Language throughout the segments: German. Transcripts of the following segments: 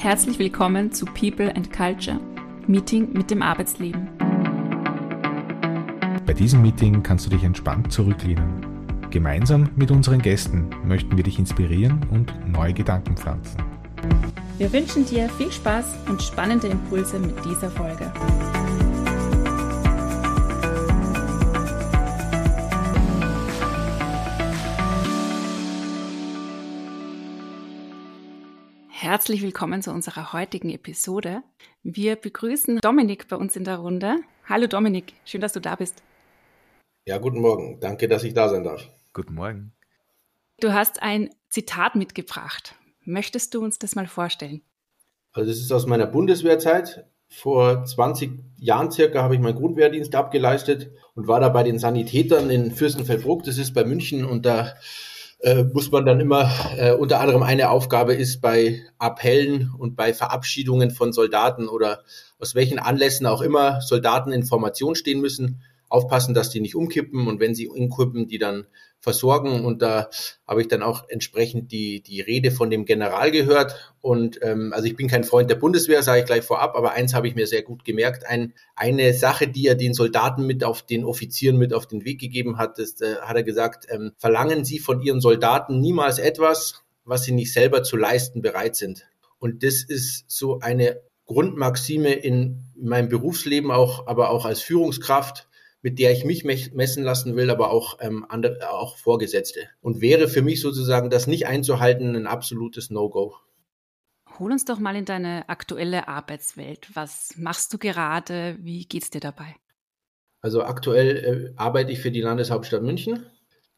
Herzlich willkommen zu People and Culture, Meeting mit dem Arbeitsleben. Bei diesem Meeting kannst du dich entspannt zurücklehnen. Gemeinsam mit unseren Gästen möchten wir dich inspirieren und neue Gedanken pflanzen. Wir wünschen dir viel Spaß und spannende Impulse mit dieser Folge. Herzlich willkommen zu unserer heutigen Episode. Wir begrüßen Dominik bei uns in der Runde. Hallo Dominik, schön, dass du da bist. Ja, guten Morgen. Danke, dass ich da sein darf. Guten Morgen. Du hast ein Zitat mitgebracht. Möchtest du uns das mal vorstellen? Also das ist aus meiner Bundeswehrzeit. Vor 20 Jahren circa habe ich meinen Grundwehrdienst abgeleistet und war da bei den Sanitätern in Fürstenfeldbruck. Das ist bei München und da äh, muss man dann immer, äh, unter anderem eine Aufgabe ist bei Appellen und bei Verabschiedungen von Soldaten oder aus welchen Anlässen auch immer Soldaten in Formation stehen müssen, aufpassen, dass die nicht umkippen und wenn sie umkippen, die dann versorgen. Und da habe ich dann auch entsprechend die, die Rede von dem General gehört. Und ähm, also ich bin kein Freund der Bundeswehr, sage ich gleich vorab, aber eins habe ich mir sehr gut gemerkt. Ein, eine Sache, die er den Soldaten mit auf den Offizieren mit auf den Weg gegeben hat, ist, äh, hat er gesagt, ähm, verlangen Sie von Ihren Soldaten niemals etwas, was sie nicht selber zu leisten bereit sind. Und das ist so eine Grundmaxime in meinem Berufsleben auch, aber auch als Führungskraft mit der ich mich messen lassen will, aber auch ähm, andere, auch Vorgesetzte. Und wäre für mich sozusagen das nicht einzuhalten ein absolutes No-Go. Hol uns doch mal in deine aktuelle Arbeitswelt. Was machst du gerade? Wie geht's dir dabei? Also aktuell äh, arbeite ich für die Landeshauptstadt München.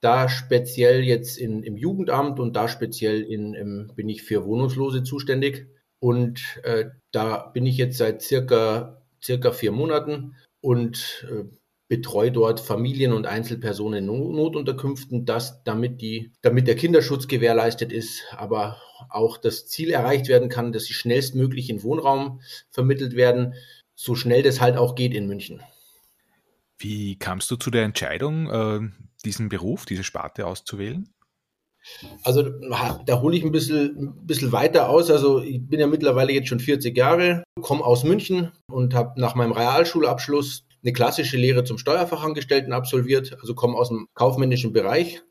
Da speziell jetzt in, im Jugendamt und da speziell in, im, bin ich für Wohnungslose zuständig. Und äh, da bin ich jetzt seit circa, circa vier Monaten und äh, betreue dort Familien und Einzelpersonen in Notunterkünften, dass damit die, damit der Kinderschutz gewährleistet ist, aber auch das Ziel erreicht werden kann, dass sie schnellstmöglich in Wohnraum vermittelt werden, so schnell das halt auch geht in München. Wie kamst du zu der Entscheidung, äh, diesen Beruf, diese Sparte auszuwählen? Also da hole ich ein bisschen, ein bisschen weiter aus. Also ich bin ja mittlerweile jetzt schon 40 Jahre, komme aus München und habe nach meinem Realschulabschluss eine klassische Lehre zum Steuerfachangestellten absolviert, also komme aus dem kaufmännischen Bereich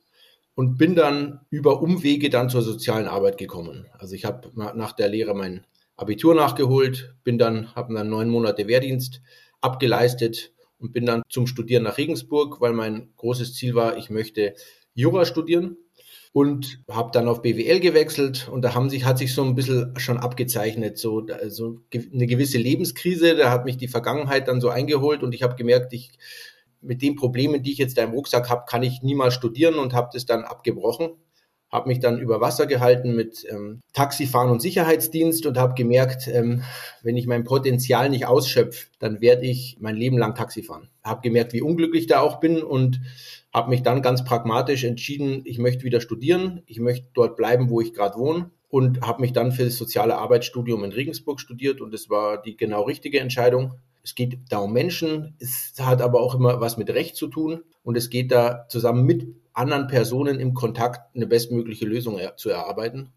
und bin dann über Umwege dann zur sozialen Arbeit gekommen. Also ich habe nach der Lehre mein Abitur nachgeholt, bin dann, habe dann neun Monate Wehrdienst abgeleistet und bin dann zum Studieren nach Regensburg, weil mein großes Ziel war, ich möchte Jura studieren und habe dann auf BWL gewechselt und da haben sich, hat sich so ein bisschen schon abgezeichnet, so, so eine gewisse Lebenskrise, da hat mich die Vergangenheit dann so eingeholt und ich habe gemerkt, ich mit den Problemen, die ich jetzt da im Rucksack habe, kann ich niemals studieren und habe das dann abgebrochen habe mich dann über Wasser gehalten mit ähm, Taxifahren und Sicherheitsdienst und habe gemerkt, ähm, wenn ich mein Potenzial nicht ausschöpfe, dann werde ich mein Leben lang Taxi fahren. Habe gemerkt, wie unglücklich da auch bin und habe mich dann ganz pragmatisch entschieden, ich möchte wieder studieren, ich möchte dort bleiben, wo ich gerade wohne und habe mich dann für das soziale Arbeitsstudium in Regensburg studiert und es war die genau richtige Entscheidung. Es geht da um Menschen, es hat aber auch immer was mit Recht zu tun und es geht da zusammen mit anderen Personen im Kontakt eine bestmögliche Lösung er zu erarbeiten.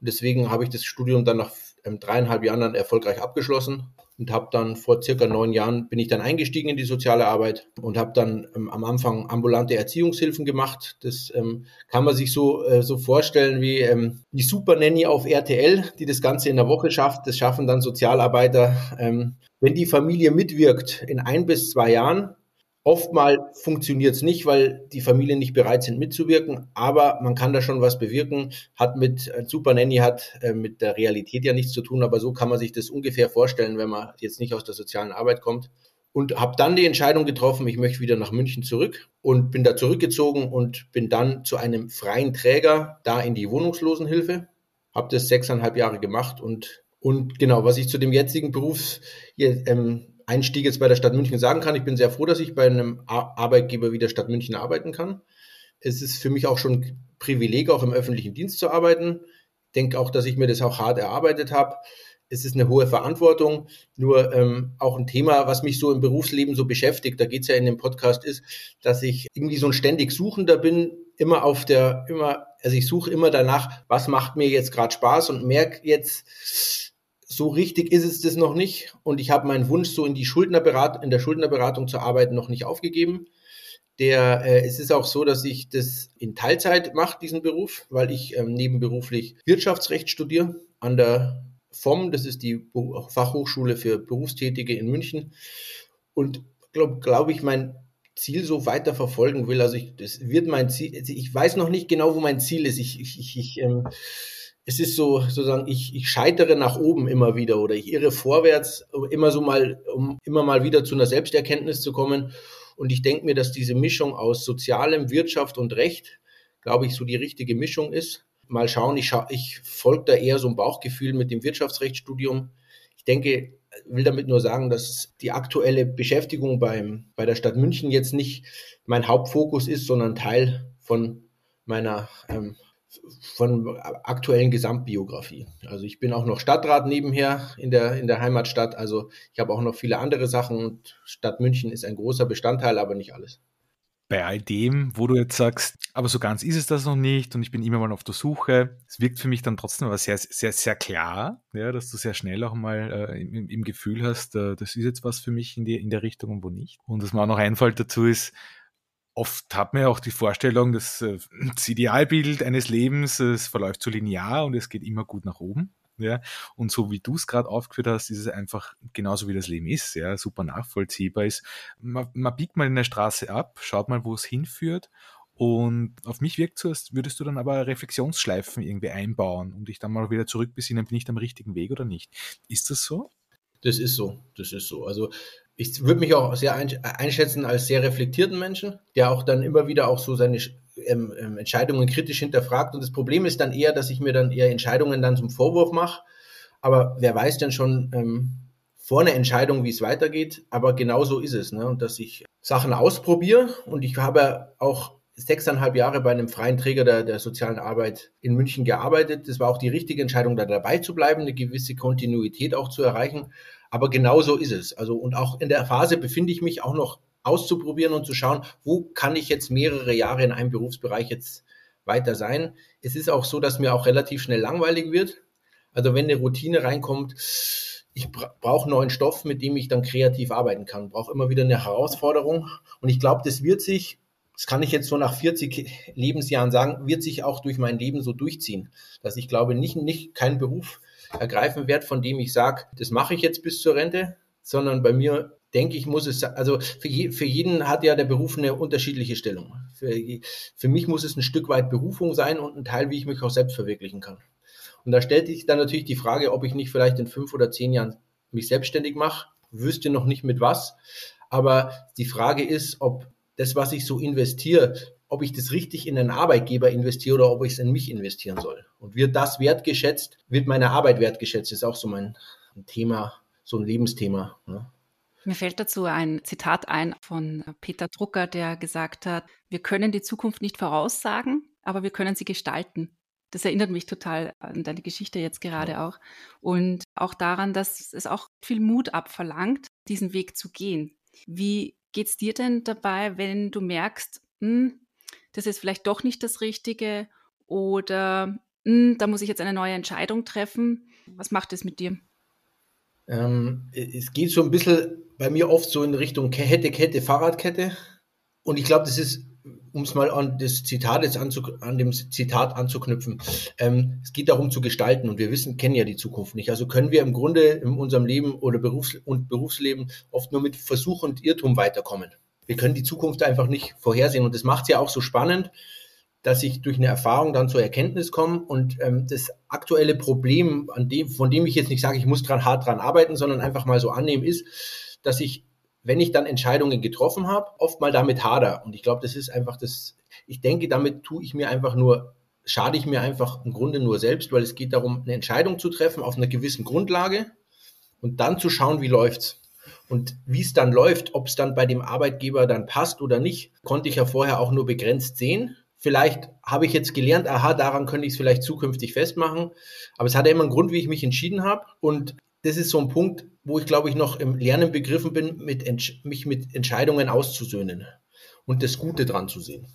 Und deswegen habe ich das Studium dann nach ähm, dreieinhalb Jahren dann erfolgreich abgeschlossen und habe dann vor circa neun Jahren bin ich dann eingestiegen in die soziale Arbeit und habe dann ähm, am Anfang ambulante Erziehungshilfen gemacht. Das ähm, kann man sich so äh, so vorstellen wie ähm, die Super Nanny auf RTL, die das Ganze in der Woche schafft. Das schaffen dann Sozialarbeiter. Ähm, wenn die Familie mitwirkt in ein bis zwei Jahren, Oftmal funktioniert es nicht, weil die Familien nicht bereit sind mitzuwirken, aber man kann da schon was bewirken. Hat mit äh, Super Nanny hat äh, mit der Realität ja nichts zu tun, aber so kann man sich das ungefähr vorstellen, wenn man jetzt nicht aus der sozialen Arbeit kommt. Und habe dann die Entscheidung getroffen, ich möchte wieder nach München zurück und bin da zurückgezogen und bin dann zu einem freien Träger da in die Wohnungslosenhilfe. Habe das sechseinhalb Jahre gemacht und und genau, was ich zu dem jetzigen Berufs ähm, Einstieg jetzt bei der Stadt München sagen kann. Ich bin sehr froh, dass ich bei einem Arbeitgeber wie der Stadt München arbeiten kann. Es ist für mich auch schon ein Privileg, auch im öffentlichen Dienst zu arbeiten. Ich denke auch, dass ich mir das auch hart erarbeitet habe. Es ist eine hohe Verantwortung. Nur ähm, auch ein Thema, was mich so im Berufsleben so beschäftigt, da geht es ja in dem Podcast, ist, dass ich irgendwie so ein ständig Suchender bin, immer auf der, immer, also ich suche immer danach, was macht mir jetzt gerade Spaß und merke jetzt, so richtig ist es das noch nicht. Und ich habe meinen Wunsch, so in die Schuldnerberatung, in der Schuldnerberatung zu arbeiten, noch nicht aufgegeben. Der, äh, es ist auch so, dass ich das in Teilzeit mache, diesen Beruf, weil ich ähm, nebenberuflich Wirtschaftsrecht studiere an der FOM, das ist die Fachhochschule für Berufstätige in München. Und glaube glaub ich, mein Ziel so weiter verfolgen will. Also ich, das wird mein Ziel, also ich weiß noch nicht genau, wo mein Ziel ist. Ich, ich, ich ähm, es ist so, sozusagen, ich, ich scheitere nach oben immer wieder oder ich irre vorwärts, immer so mal, um immer mal wieder zu einer Selbsterkenntnis zu kommen. Und ich denke mir, dass diese Mischung aus Sozialem, Wirtschaft und Recht, glaube ich, so die richtige Mischung ist. Mal schauen, ich, scha ich folge da eher so ein Bauchgefühl mit dem Wirtschaftsrechtsstudium. Ich denke, will damit nur sagen, dass die aktuelle Beschäftigung beim, bei der Stadt München jetzt nicht mein Hauptfokus ist, sondern Teil von meiner ähm, von aktuellen Gesamtbiografie. Also ich bin auch noch Stadtrat nebenher in der, in der Heimatstadt. Also ich habe auch noch viele andere Sachen und Stadt München ist ein großer Bestandteil, aber nicht alles bei all dem, wo du jetzt sagst, aber so ganz ist es das noch nicht und ich bin immer mal auf der Suche. Es wirkt für mich dann trotzdem aber sehr, sehr, sehr klar, ja, dass du sehr schnell auch mal äh, im, im, Gefühl hast, äh, das ist jetzt was für mich in, die, in der Richtung und wo nicht. Und was mir auch noch einfällt dazu ist, oft hat man ja auch die Vorstellung, dass äh, das Idealbild eines Lebens, es verläuft so linear und es geht immer gut nach oben. Ja, und so wie du es gerade aufgeführt hast, ist es einfach genauso wie das Leben ist, ja, super nachvollziehbar ist. Man, man biegt mal in der Straße ab, schaut mal, wo es hinführt und auf mich wirkt so, als würdest du dann aber Reflexionsschleifen irgendwie einbauen, um dich dann mal wieder zurückbesinnen, bin ich am richtigen Weg oder nicht. Ist das so? Das ist so, das ist so. Also ich würde mich auch sehr einschätzen als sehr reflektierten Menschen, der auch dann immer wieder auch so seine ähm, ähm, Entscheidungen kritisch hinterfragt. Und das Problem ist dann eher, dass ich mir dann eher Entscheidungen dann zum Vorwurf mache. Aber wer weiß denn schon ähm, vor einer Entscheidung, wie es weitergeht? Aber genau so ist es. Ne? Und dass ich Sachen ausprobiere. Und ich habe auch sechseinhalb Jahre bei einem freien Träger der, der sozialen Arbeit in München gearbeitet. Das war auch die richtige Entscheidung, da dabei zu bleiben, eine gewisse Kontinuität auch zu erreichen. Aber genau so ist es. Also, und auch in der Phase befinde ich mich auch noch auszuprobieren und zu schauen, wo kann ich jetzt mehrere Jahre in einem Berufsbereich jetzt weiter sein. Es ist auch so, dass mir auch relativ schnell langweilig wird. Also wenn eine Routine reinkommt, ich brauche neuen Stoff, mit dem ich dann kreativ arbeiten kann. Brauche immer wieder eine Herausforderung. Und ich glaube, das wird sich, das kann ich jetzt so nach 40 Lebensjahren sagen, wird sich auch durch mein Leben so durchziehen. Dass ich glaube, nicht, nicht kein Beruf ergreifen werde, von dem ich sage, das mache ich jetzt bis zur Rente, sondern bei mir denke ich, muss es, also für, je, für jeden hat ja der Beruf eine unterschiedliche Stellung. Für, für mich muss es ein Stück weit Berufung sein und ein Teil, wie ich mich auch selbst verwirklichen kann. Und da stellt sich dann natürlich die Frage, ob ich nicht vielleicht in fünf oder zehn Jahren mich selbstständig mache. Wüsste noch nicht mit was. Aber die Frage ist, ob das, was ich so investiere, ob ich das richtig in einen Arbeitgeber investiere oder ob ich es in mich investieren soll. Und wird das wertgeschätzt? Wird meine Arbeit wertgeschätzt? Das ist auch so mein Thema, so ein Lebensthema. Ne? Mir fällt dazu ein Zitat ein von Peter Drucker, der gesagt hat, wir können die Zukunft nicht voraussagen, aber wir können sie gestalten. Das erinnert mich total an deine Geschichte jetzt gerade ja. auch. Und auch daran, dass es auch viel Mut abverlangt, diesen Weg zu gehen. Wie geht es dir denn dabei, wenn du merkst, hm, das ist vielleicht doch nicht das Richtige oder hm, da muss ich jetzt eine neue Entscheidung treffen? Was macht es mit dir? Ähm, es geht so ein bisschen bei mir oft so in Richtung Kette, Kette, Fahrradkette. Und ich glaube, das ist, um es mal an das Zitat jetzt an dem Zitat anzuknüpfen, ähm, es geht darum zu gestalten und wir wissen, kennen ja die Zukunft nicht. Also können wir im Grunde in unserem Leben oder Berufs- und Berufsleben oft nur mit Versuch und Irrtum weiterkommen. Wir können die Zukunft einfach nicht vorhersehen und das macht es ja auch so spannend, dass ich durch eine Erfahrung dann zur Erkenntnis komme und ähm, das aktuelle Problem, an dem, von dem ich jetzt nicht sage, ich muss dran hart dran arbeiten, sondern einfach mal so annehmen, ist, dass ich, wenn ich dann Entscheidungen getroffen habe, oft mal damit hader. Und ich glaube, das ist einfach das, ich denke, damit tue ich mir einfach nur, schade ich mir einfach im Grunde nur selbst, weil es geht darum, eine Entscheidung zu treffen auf einer gewissen Grundlage und dann zu schauen, wie läuft's. Und wie es dann läuft, ob es dann bei dem Arbeitgeber dann passt oder nicht, konnte ich ja vorher auch nur begrenzt sehen. Vielleicht habe ich jetzt gelernt, aha, daran könnte ich es vielleicht zukünftig festmachen. Aber es hatte immer einen Grund, wie ich mich entschieden habe. Und das ist so ein Punkt, wo ich glaube ich noch im Lernen begriffen bin, mit mich mit Entscheidungen auszusöhnen und das Gute dran zu sehen.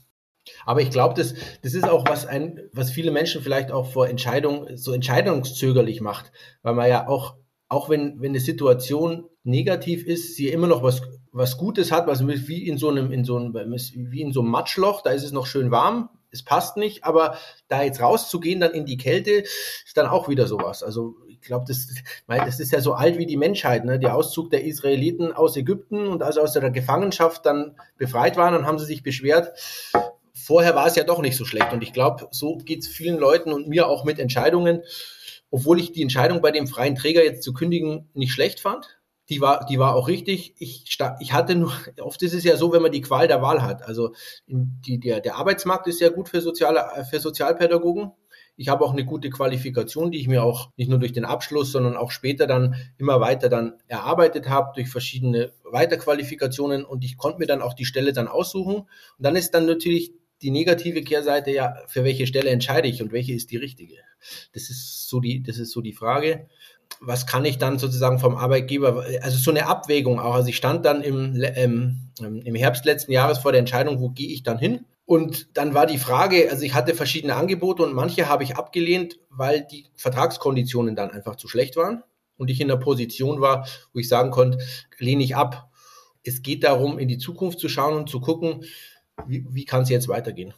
Aber ich glaube, das, das ist auch was ein, was viele Menschen vielleicht auch vor Entscheidungen so entscheidungszögerlich macht, weil man ja auch auch wenn, wenn eine Situation negativ ist, sie immer noch was, was Gutes hat, was wie in so einem, in so einem, wie in so einem Matschloch, da ist es noch schön warm, es passt nicht, aber da jetzt rauszugehen, dann in die Kälte, ist dann auch wieder sowas. Also ich glaube, das, das ist ja so alt wie die Menschheit, ne? Der Auszug der Israeliten aus Ägypten und als aus der Gefangenschaft dann befreit waren, dann haben sie sich beschwert. Vorher war es ja doch nicht so schlecht. Und ich glaube, so geht es vielen Leuten und mir auch mit Entscheidungen, obwohl ich die Entscheidung bei dem freien Träger jetzt zu kündigen nicht schlecht fand die war, die war auch richtig. Ich, ich hatte nur, oft ist es ja so, wenn man die Qual der Wahl hat. Also die, der, der Arbeitsmarkt ist sehr gut für, soziale, für Sozialpädagogen. Ich habe auch eine gute Qualifikation, die ich mir auch nicht nur durch den Abschluss, sondern auch später dann immer weiter dann erarbeitet habe durch verschiedene Weiterqualifikationen und ich konnte mir dann auch die Stelle dann aussuchen. Und dann ist dann natürlich die negative Kehrseite ja, für welche Stelle entscheide ich und welche ist die richtige? Das ist so die, das ist so die Frage was kann ich dann sozusagen vom Arbeitgeber, also so eine Abwägung auch. Also ich stand dann im, im, im Herbst letzten Jahres vor der Entscheidung, wo gehe ich dann hin? Und dann war die Frage, also ich hatte verschiedene Angebote und manche habe ich abgelehnt, weil die Vertragskonditionen dann einfach zu schlecht waren und ich in der Position war, wo ich sagen konnte, lehne ich ab. Es geht darum, in die Zukunft zu schauen und zu gucken, wie, wie kann es jetzt weitergehen.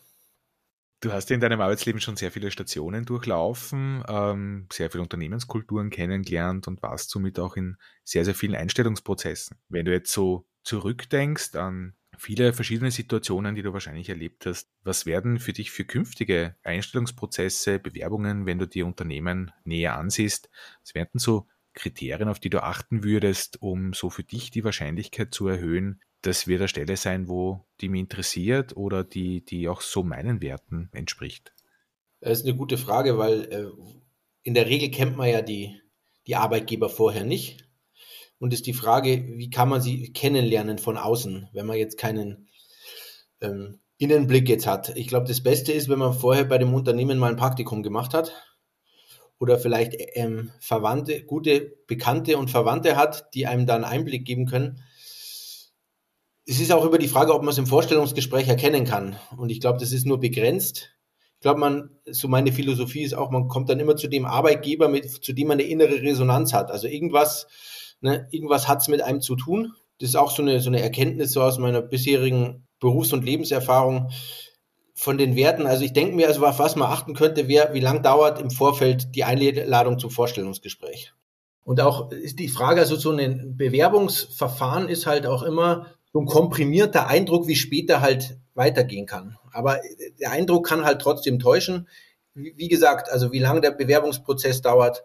Du hast in deinem Arbeitsleben schon sehr viele Stationen durchlaufen, ähm, sehr viele Unternehmenskulturen kennengelernt und warst somit auch in sehr, sehr vielen Einstellungsprozessen. Wenn du jetzt so zurückdenkst an viele verschiedene Situationen, die du wahrscheinlich erlebt hast, was werden für dich für künftige Einstellungsprozesse, Bewerbungen, wenn du dir Unternehmen näher ansiehst, was wären so Kriterien, auf die du achten würdest, um so für dich die Wahrscheinlichkeit zu erhöhen, das wird eine Stelle sein, wo die mich interessiert oder die, die auch so meinen Werten entspricht? Das ist eine gute Frage, weil äh, in der Regel kennt man ja die, die Arbeitgeber vorher nicht. Und ist die Frage, wie kann man sie kennenlernen von außen, wenn man jetzt keinen ähm, Innenblick jetzt hat. Ich glaube, das Beste ist, wenn man vorher bei dem Unternehmen mal ein Praktikum gemacht hat oder vielleicht ähm, Verwandte, gute Bekannte und Verwandte hat, die einem dann Einblick geben können es ist auch über die Frage, ob man es im Vorstellungsgespräch erkennen kann. Und ich glaube, das ist nur begrenzt. Ich glaube, man, so meine Philosophie ist auch, man kommt dann immer zu dem Arbeitgeber, mit, zu dem man eine innere Resonanz hat. Also irgendwas, ne, irgendwas hat es mit einem zu tun. Das ist auch so eine, so eine Erkenntnis so aus meiner bisherigen Berufs- und Lebenserfahrung von den Werten. Also ich denke mir, also auf was man achten könnte, wäre, wie lang dauert im Vorfeld die Einladung zum Vorstellungsgespräch. Und auch ist die Frage, also so ein Bewerbungsverfahren ist halt auch immer, so ein komprimierter Eindruck, wie später halt weitergehen kann. Aber der Eindruck kann halt trotzdem täuschen. Wie gesagt, also wie lange der Bewerbungsprozess dauert,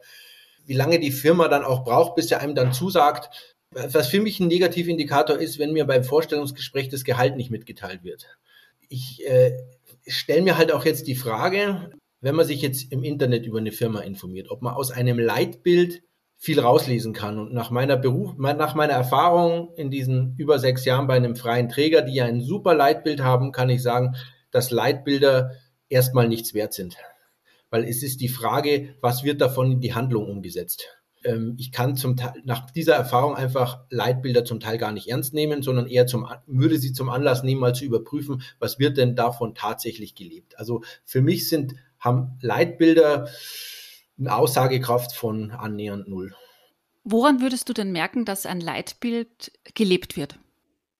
wie lange die Firma dann auch braucht, bis er einem dann zusagt. Was für mich ein Negativindikator ist, wenn mir beim Vorstellungsgespräch das Gehalt nicht mitgeteilt wird. Ich äh, stelle mir halt auch jetzt die Frage, wenn man sich jetzt im Internet über eine Firma informiert, ob man aus einem Leitbild viel rauslesen kann. Und nach meiner Beruf, nach meiner Erfahrung in diesen über sechs Jahren bei einem freien Träger, die ja ein super Leitbild haben, kann ich sagen, dass Leitbilder erstmal nichts wert sind. Weil es ist die Frage, was wird davon in die Handlung umgesetzt? Ähm, ich kann zum Teil, nach dieser Erfahrung einfach Leitbilder zum Teil gar nicht ernst nehmen, sondern eher zum, würde sie zum Anlass nehmen, mal zu überprüfen, was wird denn davon tatsächlich gelebt. Also für mich sind, haben Leitbilder, eine Aussagekraft von annähernd null. Woran würdest du denn merken, dass ein Leitbild gelebt wird?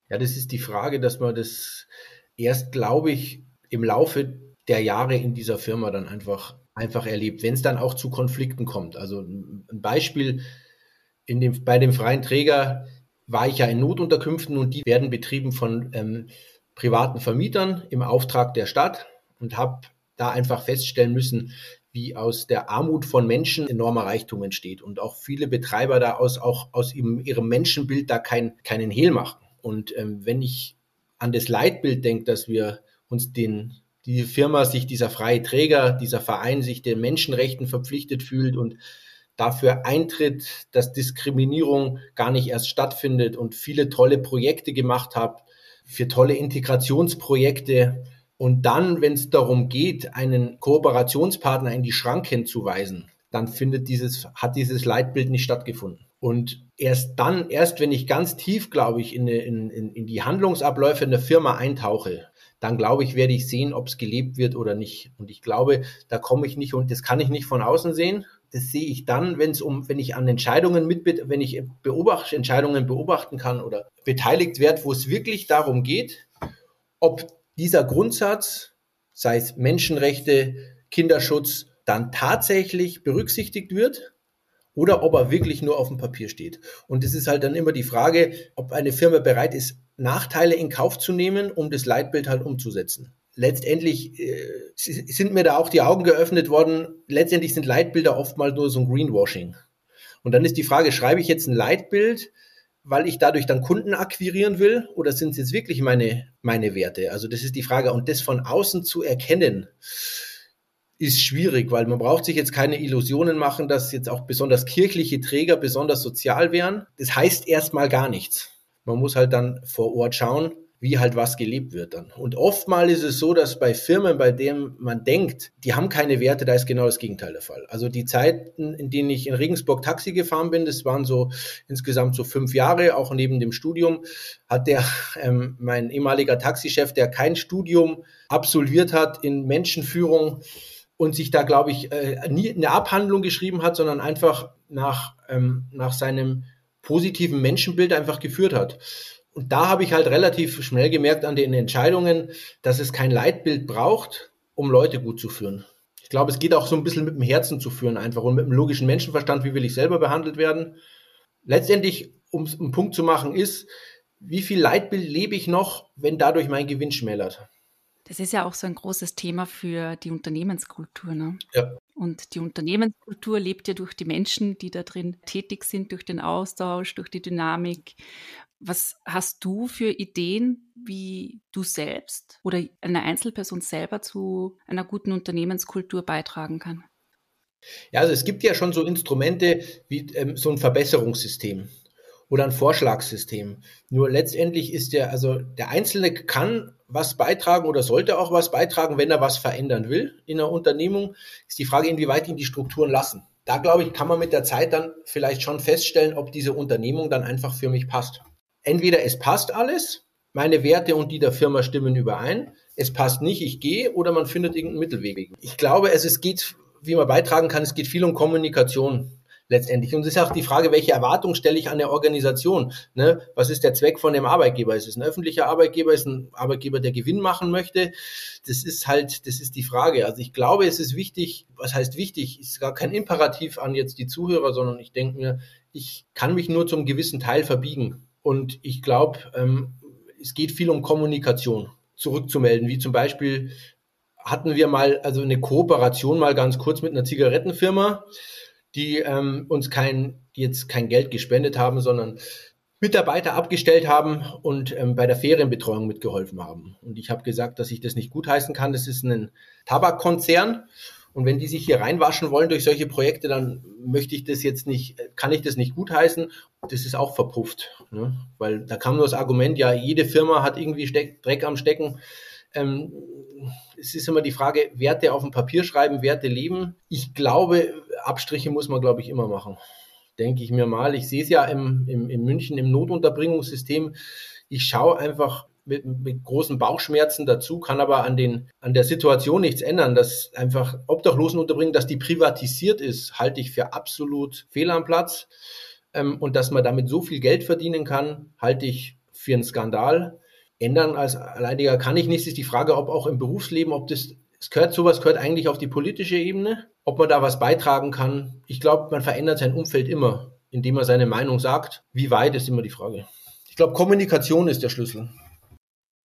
Ja, das ist die Frage, dass man das erst, glaube ich, im Laufe der Jahre in dieser Firma dann einfach, einfach erlebt, wenn es dann auch zu Konflikten kommt. Also ein Beispiel, in dem, bei dem freien Träger war ich ja in Notunterkünften und die werden betrieben von ähm, privaten Vermietern im Auftrag der Stadt und habe da einfach feststellen müssen, wie aus der Armut von Menschen enormer Reichtum entsteht und auch viele Betreiber da aus, auch aus ihrem, ihrem Menschenbild da kein, keinen Hehl machen. Und ähm, wenn ich an das Leitbild denke, dass wir uns den, die Firma sich dieser freie Träger, dieser Verein sich den Menschenrechten verpflichtet fühlt und dafür eintritt, dass Diskriminierung gar nicht erst stattfindet und viele tolle Projekte gemacht habe, für tolle Integrationsprojekte, und dann, wenn es darum geht, einen Kooperationspartner in die Schranken zu weisen, dann findet dieses, hat dieses Leitbild nicht stattgefunden. Und erst dann, erst wenn ich ganz tief, glaube ich, in, in, in die Handlungsabläufe in der Firma eintauche, dann glaube ich, werde ich sehen, ob es gelebt wird oder nicht. Und ich glaube, da komme ich nicht und das kann ich nicht von außen sehen. Das sehe ich dann, wenn es um, wenn ich an Entscheidungen mit, wenn ich beobacht, Entscheidungen beobachten kann oder beteiligt werde, wo es wirklich darum geht, ob dieser Grundsatz, sei es Menschenrechte, Kinderschutz, dann tatsächlich berücksichtigt wird oder ob er wirklich nur auf dem Papier steht. Und es ist halt dann immer die Frage, ob eine Firma bereit ist, Nachteile in Kauf zu nehmen, um das Leitbild halt umzusetzen. Letztendlich äh, sind mir da auch die Augen geöffnet worden. Letztendlich sind Leitbilder oftmals nur so ein Greenwashing. Und dann ist die Frage, schreibe ich jetzt ein Leitbild, weil ich dadurch dann Kunden akquirieren will, oder sind es jetzt wirklich meine, meine Werte? Also das ist die Frage. Und das von außen zu erkennen, ist schwierig, weil man braucht sich jetzt keine Illusionen machen, dass jetzt auch besonders kirchliche Träger besonders sozial wären. Das heißt erstmal gar nichts. Man muss halt dann vor Ort schauen, wie halt was gelebt wird dann. Und oftmal ist es so, dass bei Firmen, bei denen man denkt, die haben keine Werte, da ist genau das Gegenteil der Fall. Also die Zeiten, in denen ich in Regensburg Taxi gefahren bin, das waren so insgesamt so fünf Jahre, auch neben dem Studium, hat der, ähm, mein ehemaliger Taxichef, der kein Studium absolviert hat in Menschenführung, und sich da, glaube ich, äh, nie eine Abhandlung geschrieben hat, sondern einfach nach, ähm, nach seinem positiven Menschenbild einfach geführt hat. Und da habe ich halt relativ schnell gemerkt an den Entscheidungen, dass es kein Leitbild braucht, um Leute gut zu führen. Ich glaube, es geht auch so ein bisschen mit dem Herzen zu führen einfach und mit dem logischen Menschenverstand, wie will ich selber behandelt werden. Letztendlich, um es einen Punkt zu machen, ist, wie viel Leitbild lebe ich noch, wenn dadurch mein Gewinn schmälert? Das ist ja auch so ein großes Thema für die Unternehmenskultur. Ne? Ja. Und die Unternehmenskultur lebt ja durch die Menschen, die da drin tätig sind, durch den Austausch, durch die Dynamik. Was hast du für Ideen, wie du selbst oder eine Einzelperson selber zu einer guten Unternehmenskultur beitragen kann? Ja, also es gibt ja schon so Instrumente wie ähm, so ein Verbesserungssystem oder ein Vorschlagssystem. Nur letztendlich ist der, also der Einzelne kann was beitragen oder sollte auch was beitragen, wenn er was verändern will in einer Unternehmung. Ist die Frage, inwieweit ihn die Strukturen lassen. Da glaube ich, kann man mit der Zeit dann vielleicht schon feststellen, ob diese Unternehmung dann einfach für mich passt. Entweder es passt alles, meine Werte und die der Firma stimmen überein, es passt nicht, ich gehe, oder man findet irgendeinen Mittelweg. Ich glaube, es, es geht, wie man beitragen kann, es geht viel um Kommunikation letztendlich. Und es ist auch die Frage, welche Erwartung stelle ich an der Organisation? Ne? Was ist der Zweck von dem Arbeitgeber? Ist es ein öffentlicher Arbeitgeber? Ist es ein Arbeitgeber, der Gewinn machen möchte? Das ist halt, das ist die Frage. Also ich glaube, es ist wichtig, was heißt wichtig? Ist gar kein Imperativ an jetzt die Zuhörer, sondern ich denke mir, ich kann mich nur zum gewissen Teil verbiegen. Und ich glaube, ähm, es geht viel um Kommunikation zurückzumelden, wie zum Beispiel hatten wir mal also eine Kooperation mal ganz kurz mit einer Zigarettenfirma die ähm, uns kein, die jetzt kein Geld gespendet haben, sondern Mitarbeiter abgestellt haben und ähm, bei der Ferienbetreuung mitgeholfen haben. Und ich habe gesagt, dass ich das nicht gutheißen kann. Das ist ein Tabakkonzern. Und wenn die sich hier reinwaschen wollen durch solche Projekte, dann möchte ich das jetzt nicht, kann ich das nicht gutheißen. Das ist auch verpufft. Ne? Weil da kam nur das Argument, ja, jede Firma hat irgendwie Steck, Dreck am Stecken. Ähm, es ist immer die Frage, Werte auf dem Papier schreiben, Werte leben. Ich glaube, Abstriche muss man, glaube ich, immer machen. Denke ich mir mal. Ich sehe es ja im, im, in München im Notunterbringungssystem. Ich schaue einfach mit, mit großen Bauchschmerzen dazu, kann aber an, den, an der Situation nichts ändern, dass einfach Obdachlosenunterbringung, dass die privatisiert ist, halte ich für absolut fehl am Platz. Ähm, und dass man damit so viel Geld verdienen kann, halte ich für einen Skandal ändern als Alleiniger kann ich nicht. Ist die Frage, ob auch im Berufsleben, ob das, es gehört, sowas gehört eigentlich auf die politische Ebene, ob man da was beitragen kann. Ich glaube, man verändert sein Umfeld immer, indem man seine Meinung sagt. Wie weit ist immer die Frage. Ich glaube, Kommunikation ist der Schlüssel.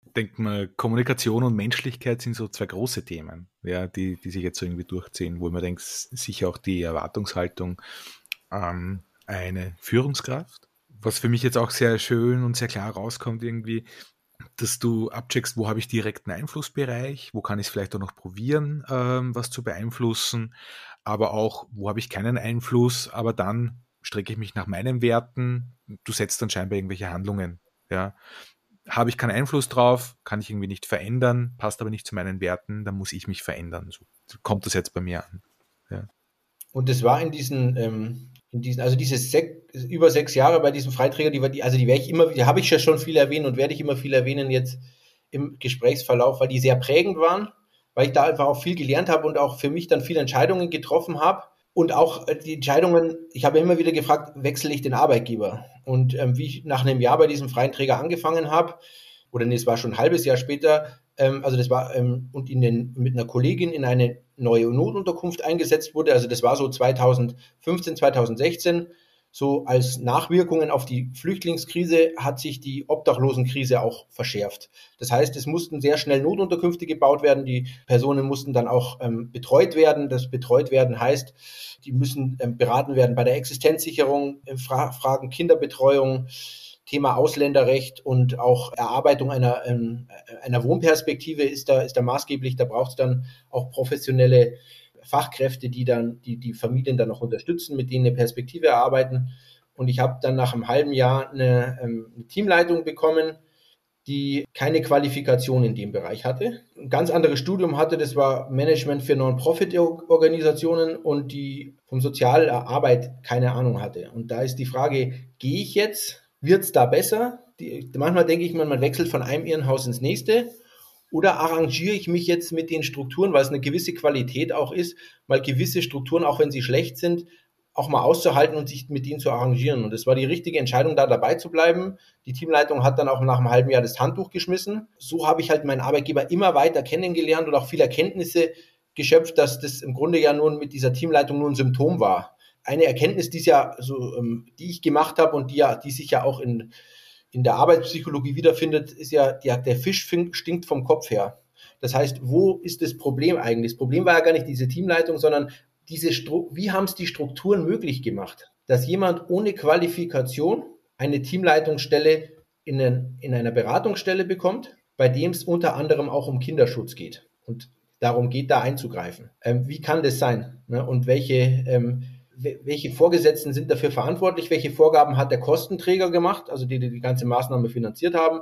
Ich denke mal, Kommunikation und Menschlichkeit sind so zwei große Themen, ja, die, die sich jetzt so irgendwie durchziehen, wo man denkt, sicher auch die Erwartungshaltung an eine Führungskraft. Was für mich jetzt auch sehr schön und sehr klar rauskommt, irgendwie, dass du abcheckst, wo habe ich direkten Einflussbereich, wo kann ich es vielleicht auch noch probieren, ähm, was zu beeinflussen, aber auch, wo habe ich keinen Einfluss, aber dann strecke ich mich nach meinen Werten, du setzt dann scheinbar irgendwelche Handlungen, ja. Habe ich keinen Einfluss drauf, kann ich irgendwie nicht verändern, passt aber nicht zu meinen Werten, dann muss ich mich verändern. So kommt das jetzt bei mir an. Ja. Und das war in diesen ähm, in diesen, also diese sech, über sechs Jahre bei diesem Freiträger, die, also die werde ich immer, die habe ich ja schon viel erwähnt und werde ich immer viel erwähnen jetzt im Gesprächsverlauf, weil die sehr prägend waren, weil ich da einfach auch viel gelernt habe und auch für mich dann viele Entscheidungen getroffen habe. Und auch äh, die Entscheidungen, ich habe immer wieder gefragt, wechsle ich den Arbeitgeber? Und ähm, wie ich nach einem Jahr bei diesem freien Träger angefangen habe, oder nee, es war schon ein halbes Jahr später, ähm, also das war, ähm, und in den, mit einer Kollegin in eine neue Notunterkunft eingesetzt wurde, also das war so 2015, 2016, so als Nachwirkungen auf die Flüchtlingskrise hat sich die Obdachlosenkrise auch verschärft. Das heißt, es mussten sehr schnell Notunterkünfte gebaut werden. Die Personen mussten dann auch ähm, betreut werden. Das betreut werden heißt, die müssen ähm, beraten werden bei der Existenzsicherung, äh, Fra Fragen Kinderbetreuung, Thema Ausländerrecht und auch Erarbeitung einer, ähm, einer Wohnperspektive ist da, ist da maßgeblich. Da braucht es dann auch professionelle Fachkräfte, die dann die, die Familien dann noch unterstützen, mit denen eine Perspektive erarbeiten. Und ich habe dann nach einem halben Jahr eine, ähm, eine Teamleitung bekommen, die keine Qualifikation in dem Bereich hatte. Ein ganz anderes Studium hatte, das war Management für Non-Profit-Organisationen und die vom Sozialarbeit keine Ahnung hatte. Und da ist die Frage, gehe ich jetzt? Wird es da besser? Die, manchmal denke ich mal, man wechselt von einem Irrenhaus ins nächste oder arrangiere ich mich jetzt mit den Strukturen, weil es eine gewisse Qualität auch ist, mal gewisse Strukturen, auch wenn sie schlecht sind, auch mal auszuhalten und sich mit denen zu arrangieren. Und es war die richtige Entscheidung, da dabei zu bleiben. Die Teamleitung hat dann auch nach einem halben Jahr das Handtuch geschmissen. So habe ich halt meinen Arbeitgeber immer weiter kennengelernt und auch viele Erkenntnisse geschöpft, dass das im Grunde ja nur mit dieser Teamleitung nur ein Symptom war. Eine Erkenntnis, die, ja so, ähm, die ich gemacht habe und die ja, die sich ja auch in in der Arbeitspsychologie wiederfindet, ist ja, die, der Fisch stinkt vom Kopf her. Das heißt, wo ist das Problem eigentlich? Das Problem war ja gar nicht diese Teamleitung, sondern diese Stru wie haben es die Strukturen möglich gemacht, dass jemand ohne Qualifikation eine Teamleitungsstelle in, einen, in einer Beratungsstelle bekommt, bei dem es unter anderem auch um Kinderschutz geht und darum geht, da einzugreifen. Ähm, wie kann das sein? Ne? Und welche ähm, welche Vorgesetzten sind dafür verantwortlich, welche Vorgaben hat der Kostenträger gemacht, also die, die die ganze Maßnahme finanziert haben.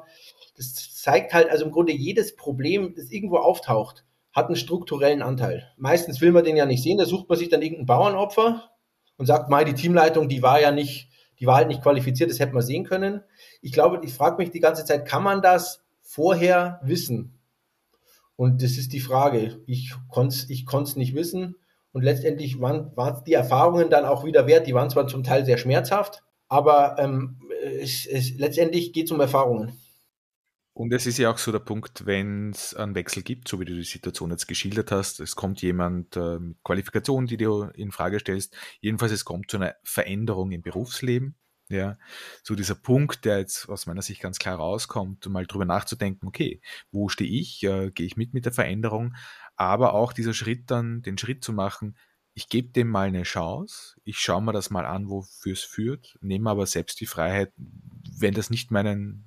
Das zeigt halt also im Grunde jedes Problem, das irgendwo auftaucht, hat einen strukturellen Anteil. Meistens will man den ja nicht sehen, da sucht man sich dann irgendein Bauernopfer und sagt, mal die Teamleitung, die war ja nicht, die war halt nicht qualifiziert, das hätte man sehen können. Ich glaube, ich frage mich die ganze Zeit, kann man das vorher wissen? Und das ist die Frage. Ich konnte es ich nicht wissen. Und letztendlich waren, waren die Erfahrungen dann auch wieder wert. Die waren zwar zum Teil sehr schmerzhaft, aber ähm, es, es, letztendlich geht es um Erfahrungen. Und es ist ja auch so der Punkt, wenn es einen Wechsel gibt, so wie du die Situation jetzt geschildert hast, es kommt jemand äh, mit Qualifikationen, die du in Frage stellst, jedenfalls es kommt zu einer Veränderung im Berufsleben, ja, so dieser Punkt, der jetzt aus meiner Sicht ganz klar rauskommt, mal drüber nachzudenken, okay, wo stehe ich, äh, gehe ich mit mit der Veränderung, aber auch dieser Schritt dann, den Schritt zu machen, ich gebe dem mal eine Chance, ich schaue mir das mal an, wofür es führt, nehme aber selbst die Freiheit, wenn das nicht meinen,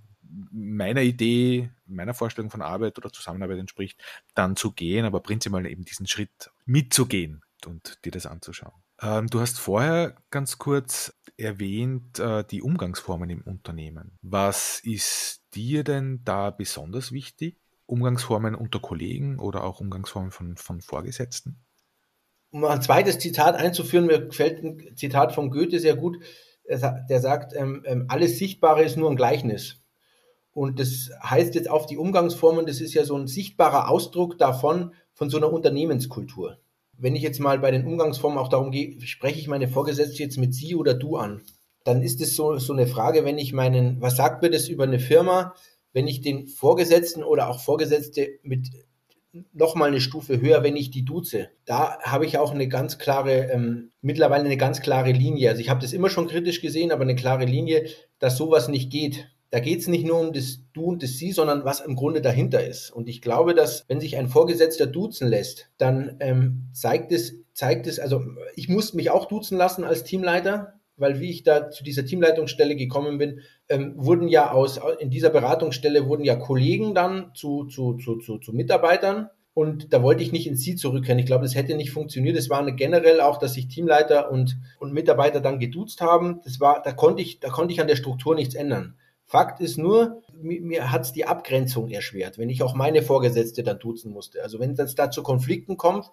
meiner Idee, meiner Vorstellung von Arbeit oder Zusammenarbeit entspricht, dann zu gehen, aber prinzipiell eben diesen Schritt mitzugehen und dir das anzuschauen. Ähm, du hast vorher ganz kurz erwähnt äh, die Umgangsformen im Unternehmen. Was ist dir denn da besonders wichtig? Umgangsformen unter Kollegen oder auch Umgangsformen von, von Vorgesetzten? Um ein zweites Zitat einzuführen, mir gefällt ein Zitat von Goethe sehr gut. Der sagt, ähm, ähm, alles Sichtbare ist nur ein Gleichnis. Und das heißt jetzt auf die Umgangsformen, das ist ja so ein sichtbarer Ausdruck davon, von so einer Unternehmenskultur. Wenn ich jetzt mal bei den Umgangsformen auch darum gehe, spreche ich meine Vorgesetzte jetzt mit Sie oder Du an, dann ist es so, so eine Frage, wenn ich meinen, was sagt mir das über eine Firma, wenn ich den Vorgesetzten oder auch Vorgesetzte mit nochmal eine Stufe höher, wenn ich die duze. Da habe ich auch eine ganz klare, ähm, mittlerweile eine ganz klare Linie. Also ich habe das immer schon kritisch gesehen, aber eine klare Linie, dass sowas nicht geht. Da geht es nicht nur um das Du und das Sie, sondern was im Grunde dahinter ist. Und ich glaube, dass wenn sich ein Vorgesetzter duzen lässt, dann ähm, zeigt es, zeigt es, also ich muss mich auch duzen lassen als Teamleiter, weil wie ich da zu dieser Teamleitungsstelle gekommen bin, ähm, wurden ja aus, in dieser Beratungsstelle wurden ja Kollegen dann zu, zu, zu, zu, zu Mitarbeitern. Und da wollte ich nicht ins Sie zurückkehren. Ich glaube, das hätte nicht funktioniert. Es war generell auch, dass sich Teamleiter und, und Mitarbeiter dann geduzt haben. Das war, da konnte ich, da konnte ich an der Struktur nichts ändern. Fakt ist nur, mir, mir hat es die Abgrenzung erschwert, wenn ich auch meine Vorgesetzte dann duzen musste. Also wenn es da zu Konflikten kommt,